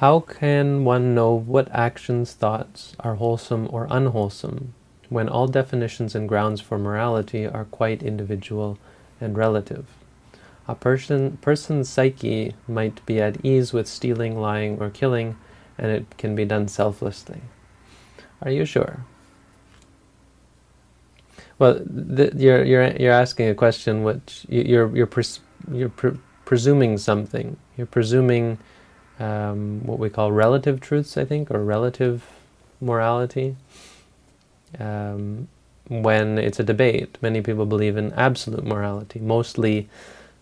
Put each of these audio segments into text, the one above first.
How can one know what actions, thoughts are wholesome or unwholesome when all definitions and grounds for morality are quite individual and relative? A person, person's psyche might be at ease with stealing, lying, or killing, and it can be done selflessly. Are you sure? Well, you're, you're, you're asking a question which you're, you're, pres you're pre presuming something. You're presuming um, what we call relative truths, I think, or relative morality. Um, when it's a debate, many people believe in absolute morality, mostly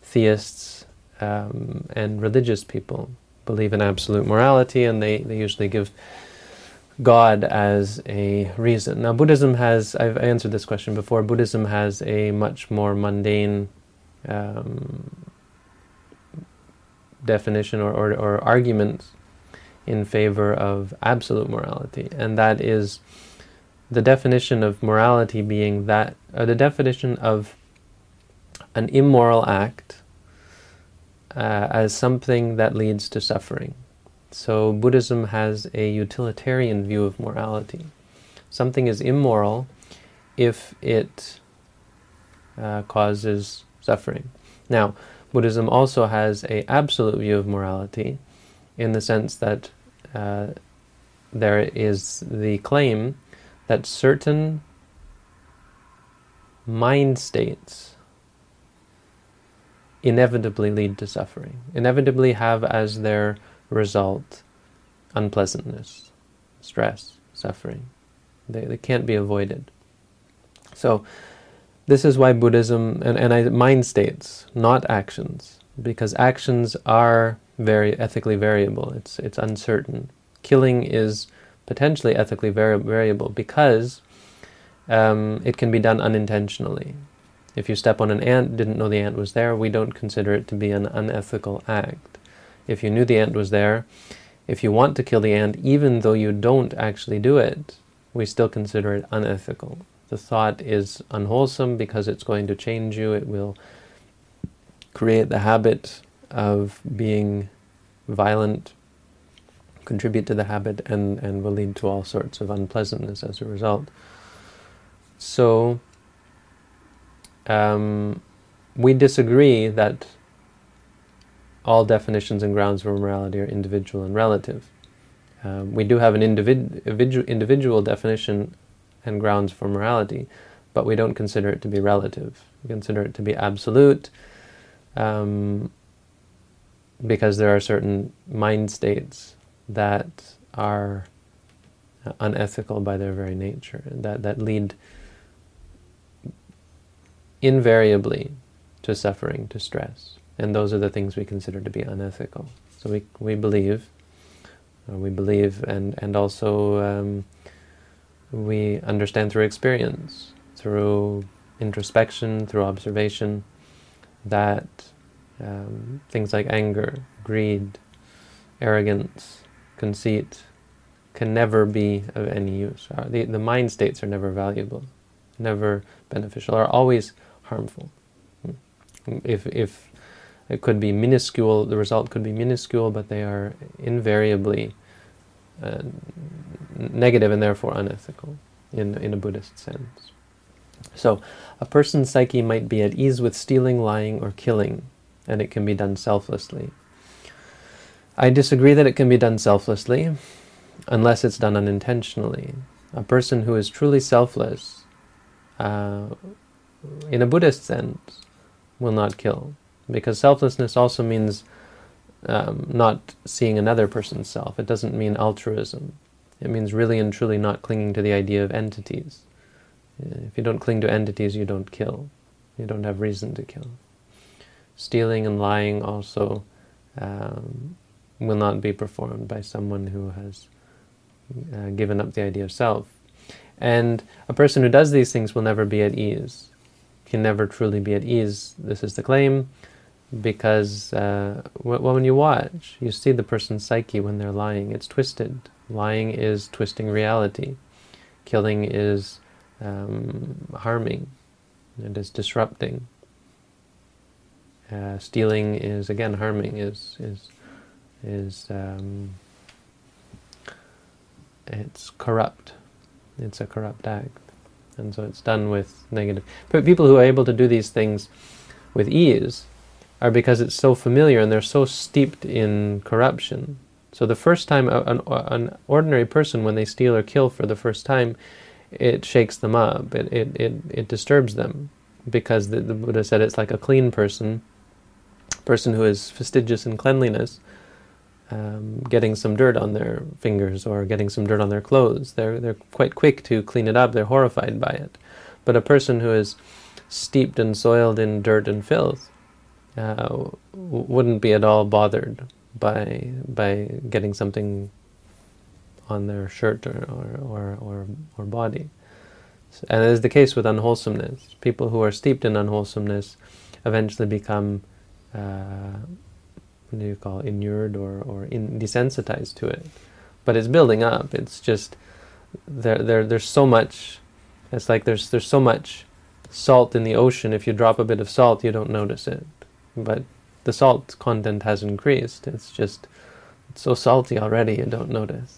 theists um, and religious people believe in absolute morality, and they, they usually give God as a reason. Now, Buddhism has, I've answered this question before, Buddhism has a much more mundane um, definition or, or, or argument in favor of absolute morality, and that is the definition of morality being that, or the definition of an immoral act uh, as something that leads to suffering. So Buddhism has a utilitarian view of morality. Something is immoral if it uh, causes suffering. Now, Buddhism also has a absolute view of morality in the sense that uh, there is the claim that certain mind states inevitably lead to suffering, inevitably have as their result unpleasantness, stress, suffering. They, they can't be avoided. So, this is why Buddhism, and, and I, mind states, not actions, because actions are very ethically variable. It's, it's uncertain. Killing is potentially ethically vari variable because um, it can be done unintentionally. If you step on an ant, didn't know the ant was there, we don't consider it to be an unethical act. If you knew the ant was there, if you want to kill the ant, even though you don't actually do it, we still consider it unethical. The thought is unwholesome because it's going to change you. It will create the habit of being violent, contribute to the habit, and, and will lead to all sorts of unpleasantness as a result. So, um, we disagree that all definitions and grounds for morality are individual and relative. Um, we do have an individual, individual definition and grounds for morality, but we don't consider it to be relative. We consider it to be absolute um, because there are certain mind states that are unethical by their very nature, that, that lead invariably to suffering, to stress. And those are the things we consider to be unethical. So we, we believe, we believe and, and also um, we understand through experience, through introspection, through observation, that um, things like anger, greed, arrogance, conceit can never be of any use. Uh, the, the mind states are never valuable, never beneficial, are always harmful. If, if it could be minuscule, the result could be minuscule, but they are invariably uh, negative and therefore unethical in, in a Buddhist sense. So, a person's psyche might be at ease with stealing, lying, or killing, and it can be done selflessly. I disagree that it can be done selflessly, unless it's done unintentionally. A person who is truly selfless, uh, in a Buddhist sense, will not kill. Because selflessness also means um, not seeing another person's self. It doesn't mean altruism. It means really and truly not clinging to the idea of entities. If you don't cling to entities, you don't kill. You don't have reason to kill. Stealing and lying also um, will not be performed by someone who has uh, given up the idea of self. And a person who does these things will never be at ease, can never truly be at ease. This is the claim because uh, when you watch, you see the person's psyche when they're lying. It's twisted. Lying is twisting reality. Killing is um, harming. It is disrupting. Uh, stealing is again harming. Is is is um, it's corrupt. It's a corrupt act. And so it's done with negative. But people who are able to do these things with ease are because it's so familiar and they're so steeped in corruption. So the first time an, an ordinary person, when they steal or kill for the first time, it shakes them up. It it it, it disturbs them because the, the Buddha said it's like a clean person, person who is fastidious in cleanliness, um, getting some dirt on their fingers or getting some dirt on their clothes. They're they're quite quick to clean it up. They're horrified by it. But a person who is steeped and soiled in dirt and filth uh, wouldn't be at all bothered by by getting something on their shirt or or or, or, body. And it is the case with unwholesomeness. People who are steeped in unwholesomeness eventually become uh, what do you call it, inured or, or in, desensitized to it. But it's building up. It's just there there there's so much it's like there's there's so much salt in the ocean if you drop a bit of salt you don't notice it. But the salt content has increased. It's just it's so salty already you don't notice.